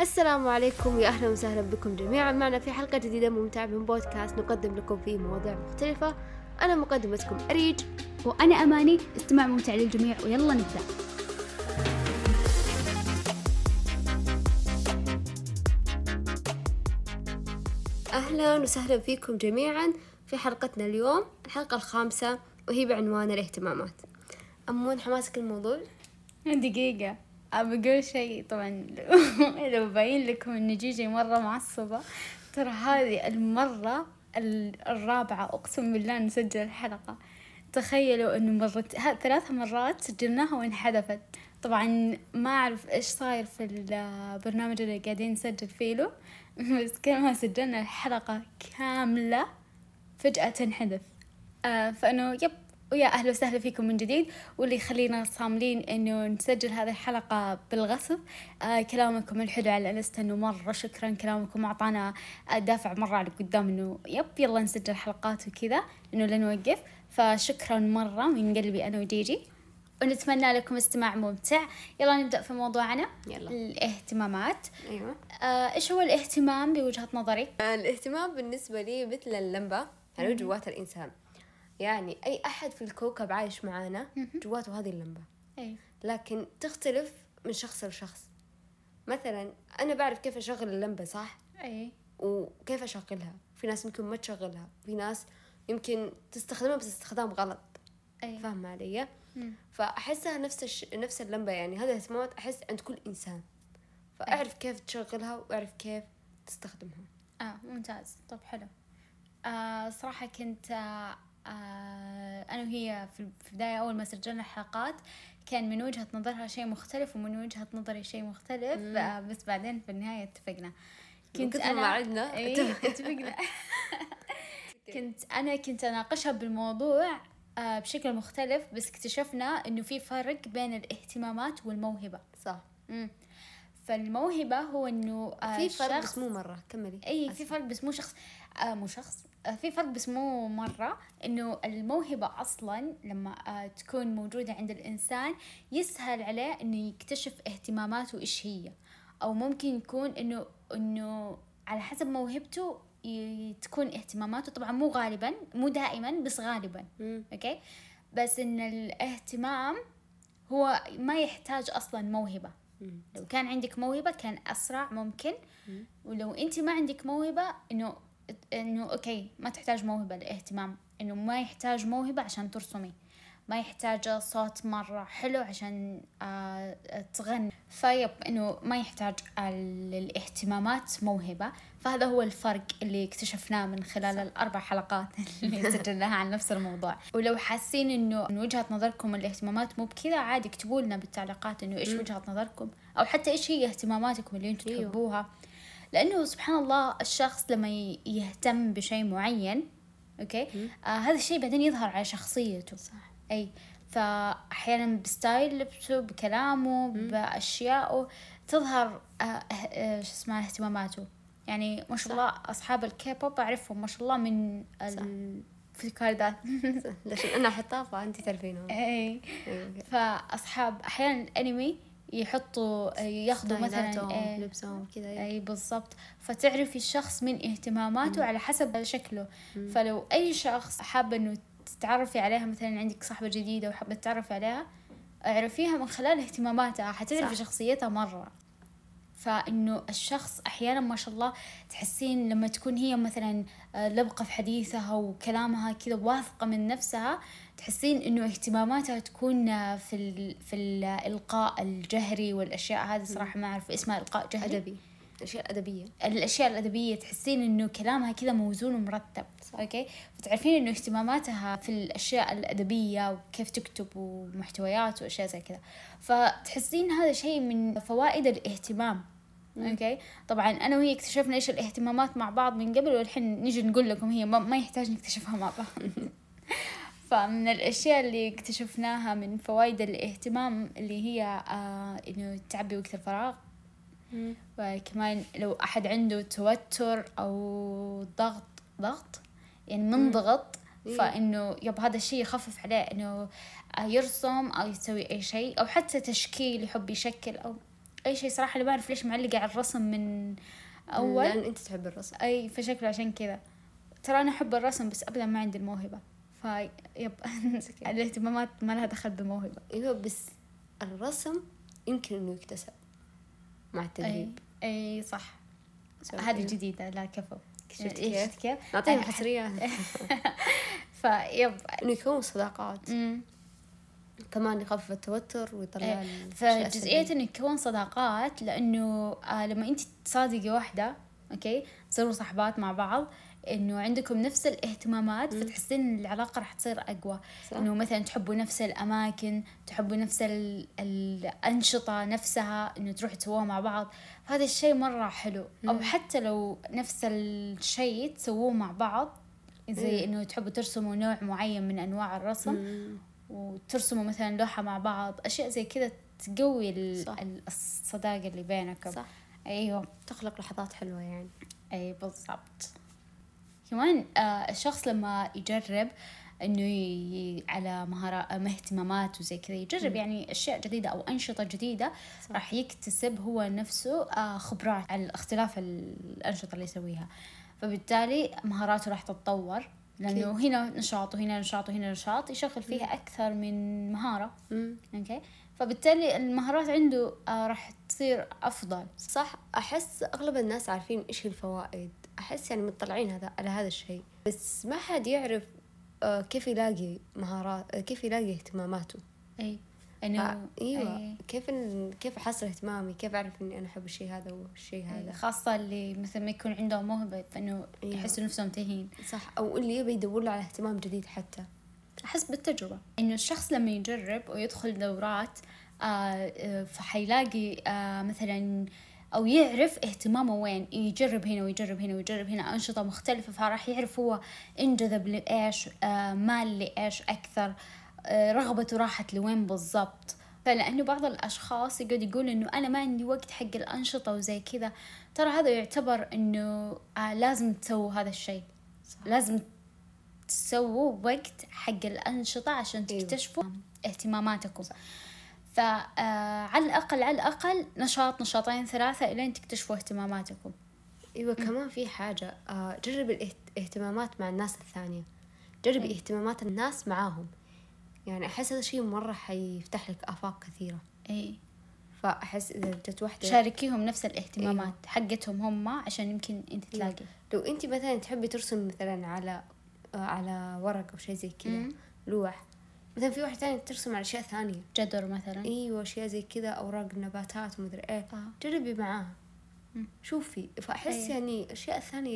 السلام عليكم. ويا أهلا وسهلا بكم جميعا. معنا في حلقة جديدة ممتعة من بودكاست. نقدم لكم فيه مواضيع مختلفة. أنا مقدمتكم أريج. وأنا أماني. استماع ممتع للجميع. ويلا نبدأ. أهلا وسهلا فيكم جميعا في حلقتنا اليوم. الحلقة الخامسة وهي بعنوان الاهتمامات. أمون حماسك الموضوع دقيقة. بقول شيء. طبعا لو باين لكم ان جيجي مرة معصبة ترى هذه المرة الرابعة أقسم بالله نسجل الحلقة تخيلوا إنه مرت ثلاث مرات سجلناها وانحذفت. طبعا ما أعرف إيش صاير في البرنامج اللي قاعدين نسجل فيه له بس كل ما سجلنا الحلقة كاملة فجأة تنحذف. آه فإنه يب ويا أهلا وسهلا فيكم من جديد. واللي يخلينا صاملين إنه نسجل هذه الحلقة بالغصب. آه كلامكم الحلو على الانستا إنه مرة شكرا. كلامكم أعطانا دافع مرة على قدام إنه يب يلا نسجل حلقات وكذا إنه لا نوقف. فشكرا مرة من قلبي أنا وجيجي. ونتمنى لكم استماع ممتع. يلا نبدأ في موضوعنا. يلا. الاهتمامات. أيوة. آه إيش هو الاهتمام بوجهة نظري؟ الاهتمام بالنسبة لي مثل اللمبة يعني جوات الإنسان. يعني أي أحد في الكوكب عايش معانا جواته هذه اللمبة. أي لكن تختلف من شخص لشخص. مثلا أنا بعرف كيف أشغل اللمبة صح؟ أي وكيف أشغلها؟ في ناس يمكن ما تشغلها في ناس يمكن تستخدمها بس استخدام غلط. أي فاهمة علي؟ مم. فأحسها نفس الش... نفس اللمبة يعني. هذه الاهتمامات أحس عند كل إنسان. فأعرف كيف تشغلها وأعرف كيف تستخدمها. آه ممتاز. طب حلو. آه صراحة كنت آه آه أنا وهي في البداية أول ما سجلنا حلقات كان من وجهة نظرها شيء مختلف ومن وجهة نظري شيء مختلف مم. آه بس بعدين في النهاية اتفقنا. من كثر ما عدنا إيه، اتفقنا. كنت أنا كنت أناقشها بالموضوع آه بشكل مختلف بس اكتشفنا إنه في فرق بين الاهتمامات والموهبة. صح. مم. فالموهبة هو إنه آه في فرق بس مو مرة كملي. اي في فرق بس مو شخص آه مو شخص آه في فرق بس مو مرة إنه الموهبة أصلا لما آه تكون موجودة عند الإنسان يسهل عليه إنه يكتشف اهتماماته إيش هي أو ممكن يكون إنه إنه على حسب موهبته تكون اهتماماته طبعا مو غالبا مو دائما بس غالبا مم. أوكي بس إن الاهتمام هو ما يحتاج أصلا موهبة مم. لو كان عندك موهبة كان أسرع ممكن مم. ولو أنت ما عندك موهبة إنه إنه أوكي ما تحتاج موهبة للاهتمام إنه ما يحتاج موهبة عشان ترسمي. ما يحتاج صوت مرة حلو عشان آه تغني. فيب إنه ما يحتاج الاهتمامات موهبة. فهذا هو الفرق اللي اكتشفناه من خلال الأربع حلقات اللي سجلناها عن نفس الموضوع. ولو حاسين إنه من وجهة نظركم الاهتمامات مو بكذا عادي اكتبوا لنا بالتعليقات إنه إيش وجهة نظركم أو حتى إيش هي اهتماماتكم اللي أنتم أيوه. تحبوها. لأنه سبحان الله الشخص لما يهتم بشيء معين أوكي؟ آه هذا الشيء بعدين يظهر على شخصيته. صح. أي فأحيانا ب style لبسه بكلامه بأشيائه تظهر آه آه شو اسمها اهتماماته. يعني ما شاء الله أصحاب الكيبوب أعرفهم ما شاء الله من ال... في الكاردات عشان أنا أحطها فأنت تعرفينها أي. فأصحاب أحيانا الأنمي يحطوا ياخذوا مثلا إيه، لبسهم كذا أي. بالضبط. فتعرفي الشخص من اهتماماته على حسب شكله. فلو أي شخص حابة إنه تتعرفي عليها مثلا عندك صاحبة جديدة وحابة تتعرفي عليها اعرفيها من خلال اهتماماتها. حتعرفي. شخصيتها مرة. فإنه الشخص أحيانا ما شاء الله تحسين لما تكون هي مثلا آه، لبقة في حديثها وكلامها كذا واثقة من نفسها تحسين إنه اهتماماتها تكون آه، في ال... في الإلقاء الجهري والأشياء هذه. صراحة ما أعرف اسمها إلقاء جهري. أدبي. أشياء أدبية. الأشياء الأدبية تحسين إنه كلامها كذا موزون ومرتب. أوكي؟ فتعرفين إنه اهتماماتها في الأشياء الأدبية وكيف تكتب ومحتويات وأشياء زي كذا. فتحسين هذا شيء من فوائد الاهتمام. أوكي؟ طبعا أنا وهي اكتشفنا إيش الاهتمامات مع بعض من قبل والحين نيجي نقول لكم هي ما, ما يحتاج نكتشفها مع بعض. فمن الأشياء اللي اكتشفناها من فوائد الاهتمام اللي هي آه إنه تعبي وقت الفراغ. وكمان لو أحد عنده توتر أو ضغط ضغط؟ يعني منضغط إيه. فإنه يب هذا الشيء يخفف عليه إنه يرسم أو يسوي أي شيء أو حتى تشكيل يحب يشكل أو أي شيء صراحة اللي بعرف ليش معلقة على الرسم من أول. لأن أنت تحب الرسم. أي فشكله عشان كذا. ترى أنا أحب الرسم بس ابدا ما عندي الموهبة. فيب الاهتمامات ما لها دخل بالموهبة. أيوه بس الرسم يمكن إنه يكتسب مع التدريب. أي صح. سوي هذه كذا. جديدة لا كفو. شفت إيه، كيف؟ كيف؟ نعطيهم حصرية فيب إنه يكون صداقات. كمان يخفف التوتر ويطلع إيه، الأشياء فجزئية. إنك تكون صداقات لأنه آه لما انت تصادقي واحدة أوكي تصيروا صحبات مع بعض إنه عندكم نفس الاهتمامات فتحسين إن العلاقة راح تصير أقوى. إنه مثلا تحبوا نفس الأماكن تحبوا نفس ال- الأنشطة نفسها إنه تروحوا تسووها مع بعض هذا الشيء مرة حلو أو حتى لو نفس الشيء تسووه مع بعض زي مم. إنه تحبوا ترسموا نوع معين من أنواع الرسم مم. وترسموا مثلا لوحة مع بعض أشياء زي كذا تقوي ال- صح. ال- الصداقة اللي بينكم. صح. أيوه. تخلق لحظات حلوة يعني. أي بالضبط. كمان آه الشخص لما يجرب إنه ي... على مهارات اهتمامات وزي كذا يجرب يعني أشياء جديدة أو أنشطة جديدة صح. راح يكتسب هو نفسه آه خبرات على اختلاف الأنشطة اللي يسويها. فبالتالي مهاراته راح تتطور. لأنه هنا نشاط وهنا نشاط وهنا نشاط يشغل فيها أكثر من مهارة. أوكي؟ فبالتالي المهارات عنده آه راح تصير أفضل. صح. أحس أغلب الناس عارفين هي الفوائد. أحس يعني مطلعين هذا على هذا الشيء. بس ما حد يعرف آه، كيف يلاقي مهارات آه، كيف يلاقي اهتماماته. إي. انه إيوه أي. كيف إن- كيف أحصل اهتمامي؟ كيف أعرف إني أنا أحب الشيء هذا والشيء هذا؟ خاصة اللي مثلا ما يكون عندهم موهبة فإنه أيوة. يحسوا نفسهم تاهين صح أو اللي يبي يدور له على اهتمام جديد حتى. أحس بالتجربة. إنه الشخص لما يجرب ويدخل دورات آه آه فحيلاقي آه مثلا أو يعرف اهتمامه وين يجرب هنا ويجرب هنا ويجرب هنا أنشطة مختلفة فراح يعرف هو إنجذب لإيش آه مال لإيش أكثر آه رغبته راحت لوين بالضبط. فلأنه بعض الأشخاص يقعد يقول إنه أنا ما عندي وقت حق الأنشطة وزي كذا. ترى هذا يعتبر إنه آه لازم تسووا هذا الشيء. لازم تسووا وقت حق الأنشطة عشان أيوة. تكتشفوا اهتماماتكم. فعلى الأقل على الأقل نشاط نشاطين ثلاثة إلين تكتشفوا اهتماماتكم. أيوه كمان في حاجة. آه جرب الاهتمامات مع الناس الثانية. جربي إيه. اهتمامات الناس معاهم. يعني أحس هذا الشيء مرة حيفتح لك آفاق كثيرة. إيه فأحس إذا جت واحدة شاركيهم نفس الاهتمامات. حقتهم هم عشان يمكن أنت أيوة. تلاقي. لو أنت مثلا تحبي ترسم مثلا على على ورق أو شيء زي كذا. لوح. مثلا في واحدة ثانية ترسم على أشياء ثانية. جدر مثلا. إيوه أشياء زي كذا أوراق النباتات ومدري إيه. آه. جربي معاها. شوفي فأحس أيوة. يعني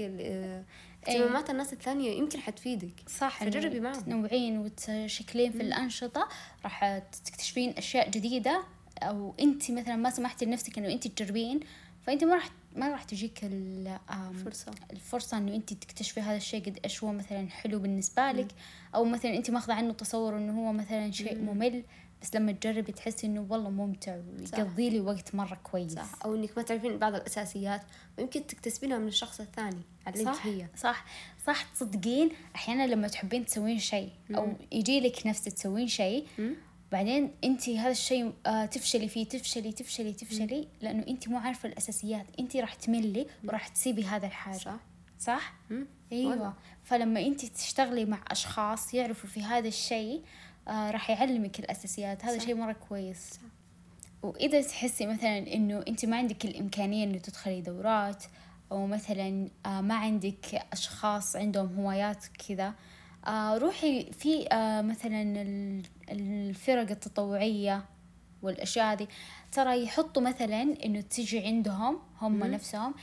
اللي- آه، أيوة. اهتمامات الناس الثانية يمكن حتفيدك صح فجربي معهم. تنوعين وتشكلين في الأنشطة راح تكتشفين أشياء جديدة أو أنت مثلا ما سمحتي لنفسك إنه أنت تجربين فأنت ما راح ما راح تجيك ال- آم، فرصة. الفرصة إنه أنت تكتشفي هذا الشيء قد إيش هو مثلا حلو بالنسبة لك أو مثلا أنت ماخذة عنه تصور إنه هو مثلا شيء ممل بس لما تجربي تحسي إنه والله ممتع ويقضي لي وقت مرة كويس. صح. أو إنك ما تعرفين بعض الأساسيات ويمكن تكتسبينها من الشخص الثاني علمك صح. هي. صح. صح. تصدقين أحيانا لما تحبين تسوين شيء أو يجي لك نفس تسوين شيء مم. بعدين أنت هذا الشيء آه تفشلي فيه تفشلي تفشلي تفشلي لأنه أنت مو عارفة الأساسيات. أنت راح تملي وراح تسيبي هذا الحاجة. صح. صح؟ مم. أيوه. والله. فلما أنت تشتغلي مع أشخاص يعرفوا في هذا الشيء آه راح يعلمك الأساسيات. هذا صح. شيء مرة كويس. وإذا تحسي مثلا إنه أنت ما عندك الإمكانية إنه تدخلي دورات أو مثلا آه ما عندك أشخاص عندهم هوايات كذا آه روحي في آه مثلا ال- الفرق التطوعية والأشياء هذه. ترى يحطوا مثلا إنه تجي عندهم هم نفسهم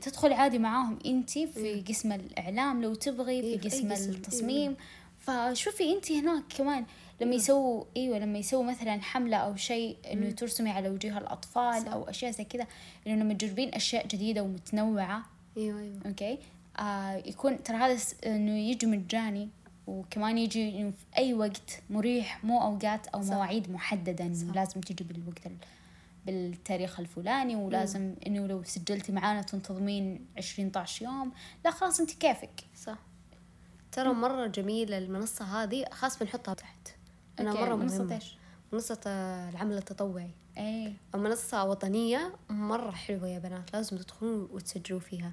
تدخل عادي معاهم أنت في قسم الإعلام لو تبغي إيه، في أي قسم قسم. التصميم. فشوفي أنت هناك كمان لما يسووا إيوه لما يسووا مثلا حملة أو شيء إنه ترسمي على وجوه الأطفال صح. أو أشياء زي كذا إنه لما تجربين أشياء جديدة ومتنوعة إيوه إيوه. أوكي؟ آه يكون ترى هذا إنه يجي مجاني وكمان يجي في أي وقت مريح مو أوقات أو صح. مواعيد محددة إنه صح. لازم تجي بالوقت ال- بالتاريخ الفلاني ولازم إنه لو سجلتي معانا تنتظمين 20 يوم لا خلاص أنت كيفك. صح. ترى مرة جميلة المنصة هذه خاص بنحطها تحت. مهمة. إيش؟ منصة آه، العمل التطوعي. إيه. منصة وطنية مرة حلوة يا بنات لازم تدخلون وتسجلوا فيها.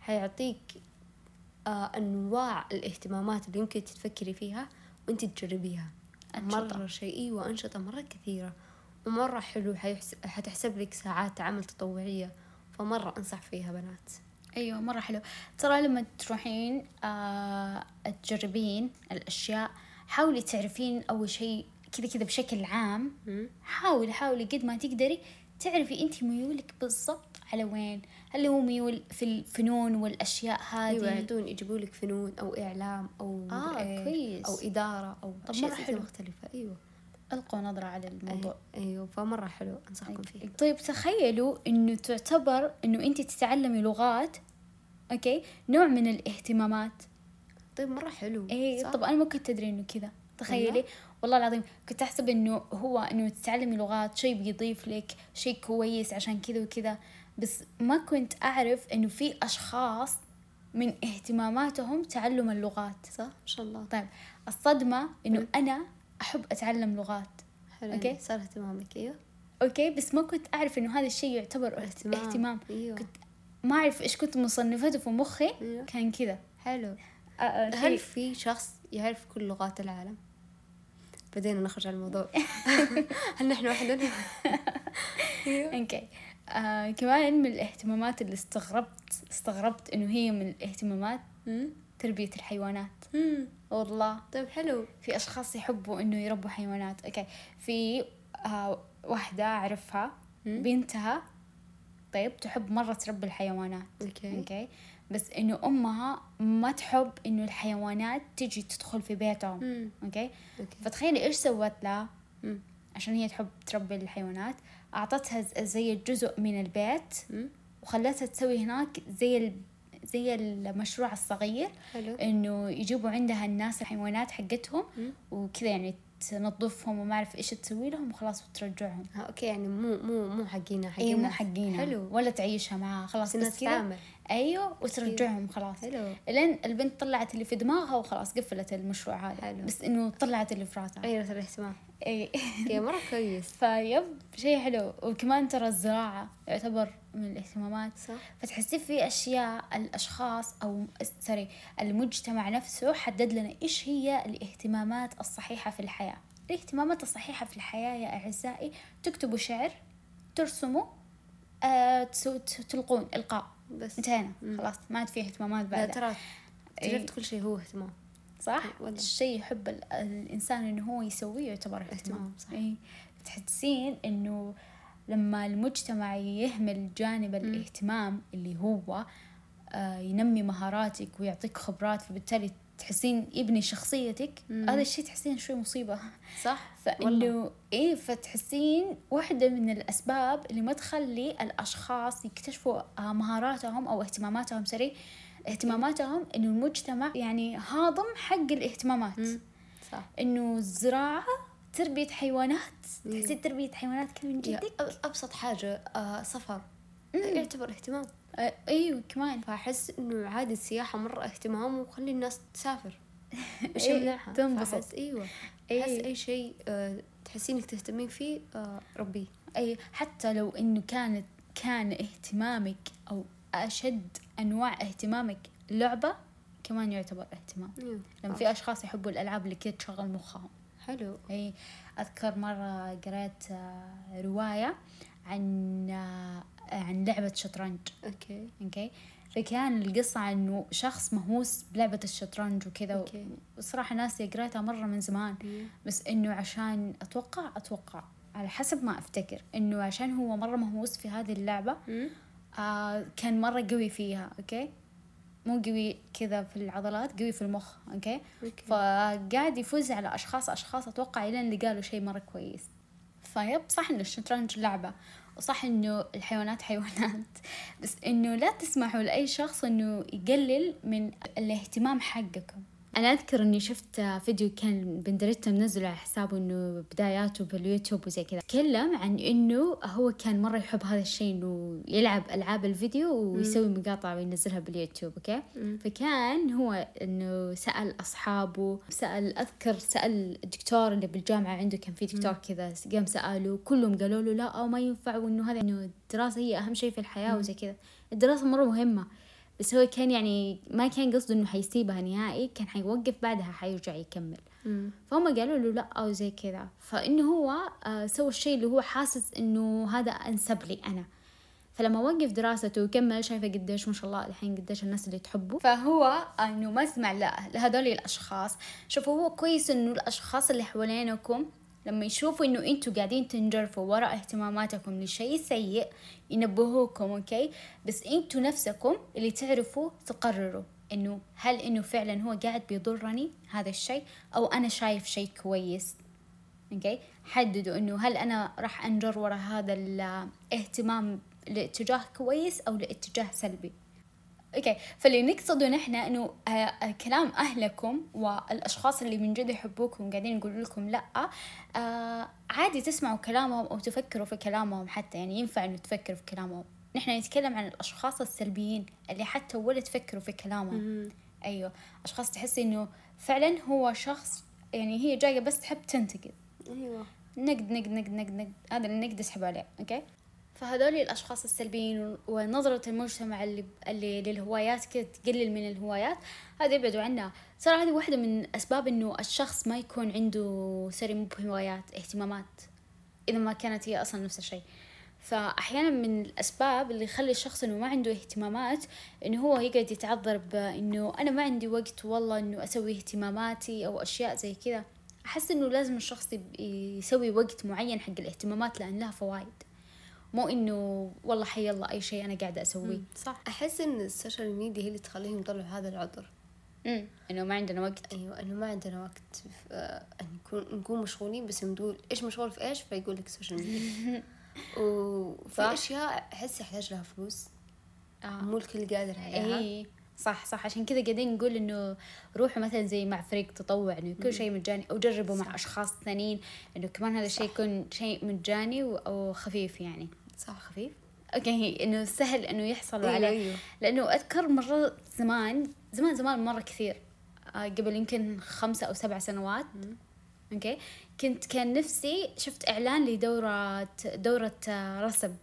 حيعطيك آه أنواع الاهتمامات اللي يمكن تتفكري فيها وأنت تجربيها. أنشطة. مرة شيء أيوة أنشطة مرة كثيرة. ومرة حلو. حتحسب لك ساعات عمل تطوعية. فمرة أنصح فيها بنات. أيوه مرة حلو. ترى لما تروحين آه تجربين الأشياء حاولي تعرفين أول شيء كذا كذا بشكل عام. حاولي حاولي قد ما تقدري تعرفي انت ميولك بالضبط على وين. هل هو ميول في الفنون والأشياء أيوة هذه يعطون يجيبوا لك فنون أو إعلام أو آه، كويس. أو إدارة أو طب زي حلو. مختلفة. أيوة. ألقوا نظرة على الموضوع. أيوة فمرة حلو. أنصحكم فيه. طيب تخيلوا إنه تعتبر إنه انت تتعلمي لغات أوكي؟ نوع من الاهتمامات. طيب مرة حلو صح؟ طب أنا ما كنت أدري إنه كذا تخيلي والله؟ والله العظيم كنت أحسب إنه هو إنه تتعلمي لغات شيء بيضيف لك شيء كويس عشان كذا وكذا بس ما كنت أعرف إنه في أشخاص من اهتماماتهم تعلم اللغات صح ما شاء الله طيب الصدمة إنه أنا أحب أتعلم لغات حلو. okay. صار اهتمامك أيوة okay بس ما كنت أعرف إنه هذا الشيء يعتبر اهتمام, اهتمام. أيوة كنت ما أعرف إيش كنت مصنفته في مخي أيوة. كان كذا حلو آه، آه، هل في شخص يعرف كل لغات العالم؟ بدينا نخرج عن الموضوع. هل نحن واحد أيوة. okay. آه كمان من الاهتمامات اللي استغربت استغربت إنه هي من الاهتمامات. تربية الحيوانات. مم. والله. طيب حلو. في أشخاص يحبوا إنه يربوا حيوانات. okay. في آه واحدة أعرفها. بنتها طيب تحب مرة تربي الحيوانات. okay. okay. بس إنه أمها ما تحب إنه الحيوانات تجي تدخل في بيتهم مم. okay فتخيلي إيش سوت لها. عشان هي تحب تربي الحيوانات أعطتها زي جزء من البيت مم. وخلتها تسوي هناك زي. زي المشروع الصغير حلو. إنه يجيبوا عندها الناس الحيوانات حقتهم. وكذا يعني تنظفهم وما أعرف إيش تسوي لهم وخلاص وترجعهم. ها okay يعني مو مو مو حقينا اي حقينا. مو حقينها حلو. ولا تعيشها معاها خلاص بس كذا. أيوه وترجعهم خلاص. حلو. لين البنت طلعت اللي في دماغها وخلاص قفلت المشروع هذا. حلو. بس إنه طلعت اللي في راسها. غيرت الاهتمام إي. okay مرة كويس. فيب شيء حلو. وكمان ترى الزراعة يعتبر من الاهتمامات. صح. فتحسي في أشياء الأشخاص أو سوري المجتمع نفسه حدد لنا إيش هي الاهتمامات الصحيحة في الحياة. الاهتمامات الصحيحة في الحياة يا أعزائي تكتبوا شعر ترسموا آه تلقون إلقاء. بس. انتهينا. خلاص ما عاد في اهتمامات بعد. ترى. اكتشفت كل شيء هو اهتمام. صح. الشيء يحب ال- الإنسان إنه هو يسويه يعتبر اهتمام صح. تحسين إنه لما المجتمع يهمل جانب الاهتمام اللي هو آه ينمي مهاراتك ويعطيك خبرات فبالتالي تحسين يبني شخصيتك مم. هذا الشيء تحسين شوي مصيبة صح. فإنه إيه فتحسين واحدة من الأسباب اللي ما تخلي الأشخاص يكتشفوا آه، مهاراتهم أو اهتماماتهم سري اهتماماتهم إنه المجتمع يعني هاضم حق الاهتمامات مم. صح إنه الزراعة تربية حيوانات. تحسين تربية حيوانات كذا من جدك أبسط حاجة آه سفر يعتبر اهتمام آه أيوه كمان فأحس إنه عادي السياحة مرة اهتمام وخلي الناس تسافر إيه، يمنعها؟ تنبسط. أيوة إيه. أحس أي شيء آه تحسين إنك تهتمين فيه آه ربيه اي حتى لو إنه كانت كان اهتمامك أو أشد أنواع اهتمامك لعبة كمان يعتبر اهتمام. لما في أشخاص يحبوا الألعاب اللي كذا تشغل مخهم. حلو. إي أذكر مرة قرأت آه، رواية عن آه، عن لعبة شطرنج okay. okay؟ فكان القصة عن انه شخص مهووس بلعبة الشطرنج وكذا. وصراحة ناسي قريتها مرة من زمان. بس إنه عشان أتوقع أتوقع على حسب ما أفتكر إنه عشان هو مرة مهووس في هذه اللعبة. مم. آه كان مرة قوي فيها okay؟ مو قوي كذا في العضلات قوي في المخ okay؟ okay. فقاعد يفوز على أشخاص أشخاص أتوقع الين اللي قالوا شيء مرة كويس. فطيب صح إنه الشطرنج لعبة؟ وصح إنه الحيوانات حيوانات. بس إنه لا تسمحوا لأي شخص إنه يقلل من الاهتمام حقكم. أنا أذكر إني شفت فيديو كان بندريتا منزله على حسابه إنه بداياته باليوتيوب وزي كذا. تكلم عن إنه هو كان مرة يحب هذا الشيء إنه يلعب ألعاب الفيديو ويسوي مقاطع وينزلها باليوتيوب okay؟ فكان هو إنه سأل أصحابه سأل أذكر سأل الدكتور اللي بالجامعة عنده كان في دكتور كذا قام ساله كلهم قالوا له لا أو ما ينفع وإنه هذا إنه الدراسة هي أهم شيء في الحياة وزي كذا. الدراسة مرة مهمة. بس هو كان يعني ما كان قصده إنه حيسيبها نهائي كان حيوقف بعدها حيرجع يكمل. فهم قالوا له لا أو زي كذا. فإنه هو آه سوى الشيء اللي هو حاسس إنه هذا أنسب لي أنا. فلما وقف دراسته وكمل شايفة قديش ما شاء الله الحين قديش الناس اللي تحبه. فهو إنه ما اسمع لهذول الأشخاص. شوفوا هو كويس إنه الأشخاص اللي حوالينكم لما يشوفوا إنه أنتوا قاعدين تنجرفوا وراء اهتماماتكم لشيء سيء ينبهوكم okay بس أنتوا نفسكم اللي تعرفوا تقرروا إنه هل إنه فعلا هو قاعد بيضرني هذا الشيء أو أنا شايف شيء كويس okay حددوا إنه هل أنا راح أنجر وراء هذا الاهتمام لاتجاه كويس أو لاتجاه سلبي. أوكي. فاللي نقصده نحن إنه آه كلام أهلكم والأشخاص اللي من جد يحبوكم قاعدين يقولوا لكم لأ آه عادي تسمعوا كلامهم أو تفكروا في كلامهم حتى. يعني ينفع إنه تفكروا في كلامهم. نحن نتكلم عن الأشخاص السلبيين اللي حتى ولا تفكروا في كلامهم. أيوه. أشخاص تحسي إنه فعلا هو شخص يعني هي جاية بس تحب تنتقد. أيوه. نقد نقد نقد نقد نقد. هذا النقد اسحب عليه. okay. فهذول الأشخاص السلبيين ونظرة المجتمع اللي, اللي للهوايات كده تقلل من الهوايات هذا يبعدوا عنها ترى هذه واحدة من أسباب إنه الشخص ما يكون عنده sorry مو بهوايات اهتمامات إذا ما كانت هي أصلا نفس الشيء. فأحيانا من الأسباب اللي يخلي الشخص إنه ما عنده اهتمامات إنه هو يقعد يتعذر بإنه أنا ما عندي وقت والله إنه أسوي اهتماماتي أو أشياء زي كذا. أحس إنه لازم الشخص يسوي وقت معين حق الاهتمامات لأن لها فوائد. مو إنه والله حي الله أي شيء أنا قاعدة أسويه. صح. أحس إن ال social media هي اللي تخليهم يطلعوا هذا العذر. امم إنه ما عندنا وقت. أيوه إنه ما عندنا وقت نكون نكون مشغولين بس نقول إيش مشغول في إيش؟ فيقول لك ال social media وفي أشياء أحس يحتاج لها فلوس. آه. مو الكل قادر عليها. إيه. صح صح. عشان كذا قاعدين نقول إنه روحوا مثلا زي مع فريق تطوع إنه كل شيء مجاني أو جربوا صح. مع أشخاص ثانيين إنه كمان هذا الشيء يكون شيء مجاني أو خفيف يعني. صح خفيف. أوكي إنه سهل إنه يحصل أيوة عليه. أيوة. لأنه أذكر مرة زمان زمان زمان مرة كثير. آه قبل يمكن خمسة أو سبع سنوات. okay؟ كنت كان نفسي شفت إعلان لدورة دورة آه، رسم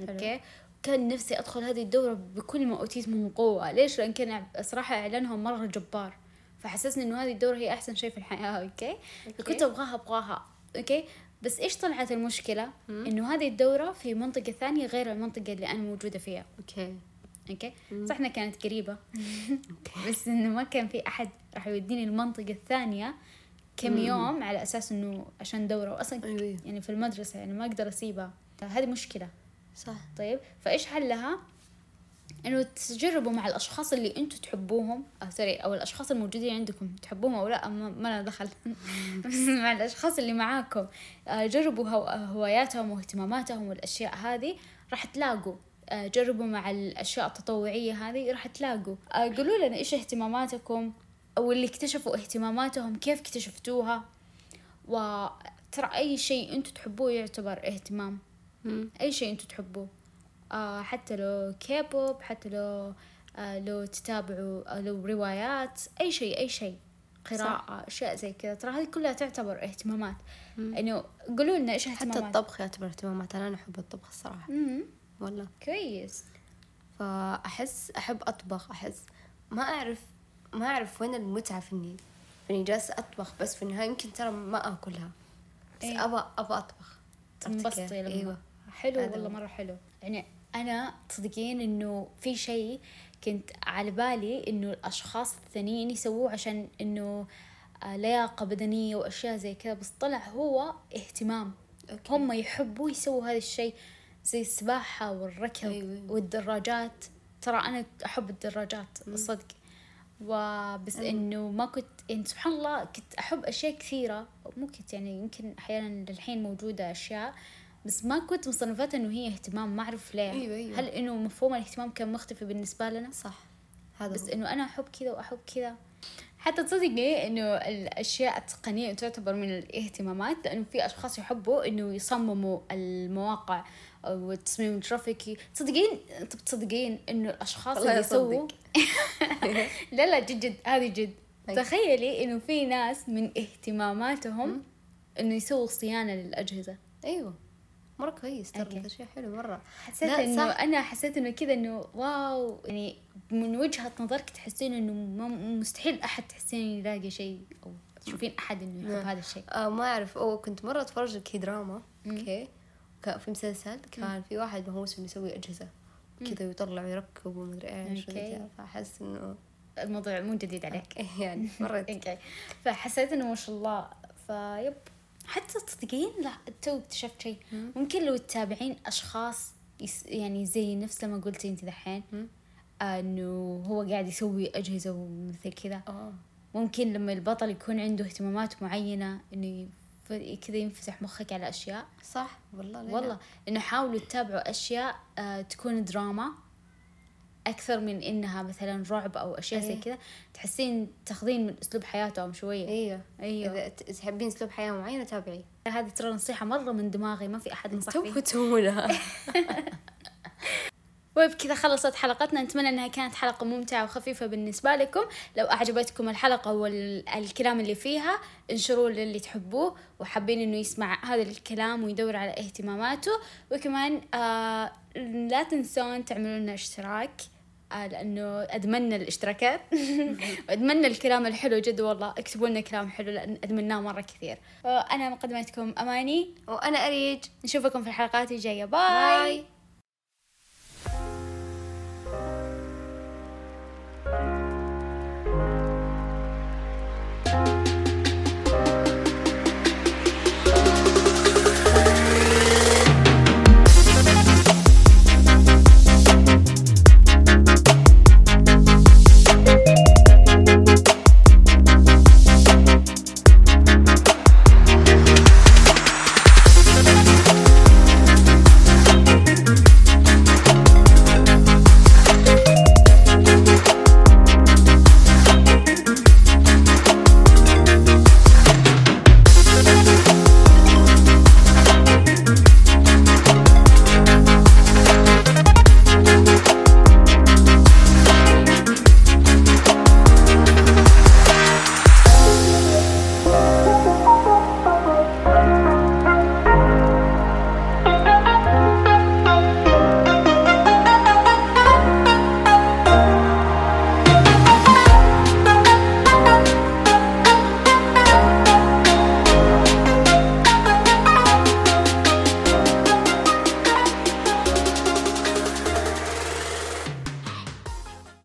okay؟ كان نفسي أدخل هذه الدورة بكل ما أوتيت من قوة. ليش؟ لأن كان صراحة إعلانهم مرة جبار. فحسسني إنه هذه الدورة هي أحسن شيء في الحياة. okay, okay. كنت أبغاها أبغاها. okay؟ بس إيش طلعت المشكلة. إنه هذه الدورة في منطقة ثانية غير المنطقة اللي أنا موجودة فيها. okay. okay؟ صح إنها كانت قريبة. بس إنه ما كان في أحد راح يوديني المنطقة الثانية كم. يوم على أساس إنه عشان دورة. واصلا أيوة. يعني في المدرسة يعني ما أقدر أسيبها. هذه مشكلة. صح. طيب؟ فإيش حلها؟ إنه تجربوا مع الأشخاص اللي أنتم تحبوهم. أو سوري أو الأشخاص الموجودين عندكم تحبوهم أو لا ما, لنا دخل. بس مع الأشخاص اللي معاكم. آه، جربوا هواياتهم واهتماماتهم والأشياء هذه راح تلاقوا. آه، جربوا مع الأشياء التطوعية هذه راح تلاقوا. آه، قولوا لنا إيش اهتماماتكم أو اللي اكتشفوا اهتماماتهم كيف اكتشفتوها؟ وترى أي شيء أنتم تحبوه يعتبر اهتمام. أي شيء أنتم تحبوه. آه حتى لو كيبوب حتى لو آه لو تتابعوا آه لو روايات أي شيء أي شيء قراءة. أشياء زي كذا ترى هذه كلها تعتبر اهتمامات. إنه قولوا لنا إيش اهتمامات حتى الطبخ يعتبر اهتمامات أنا أحب الطبخ الصراحة. مم. والله. كويس. فأحس أحب أطبخ أحس. ما أعرف ما أعرف وين المتعة في إني إني جالسة أطبخ بس في النهاية يمكن ترى ما آكلها. بس. أبى أبى أطبخ. تنبسطي لما أيوة. حلو والله مرة حلو. يعني أنا تصدقين إنه في شيء كنت على بالي إنه الأشخاص الثانيين يسووه عشان إنه آه، لياقة بدنية وأشياء زي كذا بس طلع هو اهتمام أوكي. هم يحبوا يسووا هذا الشيء زي السباحة والركض أيوة. والدراجات ترى أنا أحب الدراجات الصدق وبس أيوة. إنه ما كنت يعني سبحان الله كنت أحب أشياء كثيرة مو كنت يعني يمكن أحيانا للحين موجودة أشياء بس ما كنت مصنفاتها إنه هي اهتمام ما أعرف ليه. أيوة أيوة. هل إنه مفهوم الاهتمام كان مختفي بالنسبة لنا؟ صح. هذا بس. إنه أنا أحب كذا وأحب كذا. حتى تصدقي إنه الأشياء التقنية تعتبر من الاهتمامات لأنه في أشخاص يحبوا إنه يصمموا المواقع والتصميم الجرافيكي. تصدقين طب تصدقين إنه الأشخاص اللي يسووا؟ لا لا جد جد هذه جد. تخيلي إنه في ناس من اهتماماتهم إنه يسووا صيانة للأجهزة. أيوه. مرة كويس ترى هذا شيء حلو مرة. حسيت إنه أنا حسيت إنه كذا إنه wow يعني من وجهة نظرك تحسين إنه مستحيل أحد تحسين يلاقي شيء أو تشوفين أحد إنه يحب نعم. هذا الشيء. آه ما أعرف. أو كنت مرة أتفرج K-drama okay. كان في مسلسل كان في واحد مهووس انه يسوي أجهزة. كذا ويطلع ويركب ومدري إيش فأحس إنه الموضوع مو جديد عليك. يعني مرة okay. فحسيت إنه ما شاء الله. فطيب. حتى تصدقين لا تو اكتشفت شيء. ممكن لو تتابعين أشخاص yes يعني زي نفس لما قلتي انت دحين إنه هو قاعد يسوي أجهزة ومثل كذا. آه. ممكن لما البطل يكون عنده اهتمامات معينة إنه كذا ينفتح مخك على أشياء. صح والله والله إنه حاولوا تتابعوا أشياء آه تكون دراما. أكثر من إنها مثلا رعب أو أشياء أيه. زي كذا تحسين تاخذين من أسلوب حياتهم شوية. أيوه أيوه إذا تحبين أسلوب حياة معينة تابعي. هذه ترى نصيحة مرة من دماغي ما في أحد نصح فيها تو تسوونها وبكذا خلصت حلقتنا نتمنى إنها كانت حلقة ممتعة وخفيفة بالنسبة لكم. لو أعجبتكم الحلقة والكلام اللي فيها انشروا للي تحبوه. وحابين إنه يسمع هذا الكلام ويدور على اهتماماته. وكمان آه لا تنسون تعملوا لنا اشتراك. لأنه ادمنا الاشتراكات. وادمنا الكلام الحلو جد والله. اكتبوا لنا كلام حلو لأن أدمناه مرة كثير. أنا مقدمتكم أماني. وأنا أريج. نشوفكم في الحلقات الجاية. باي, باي.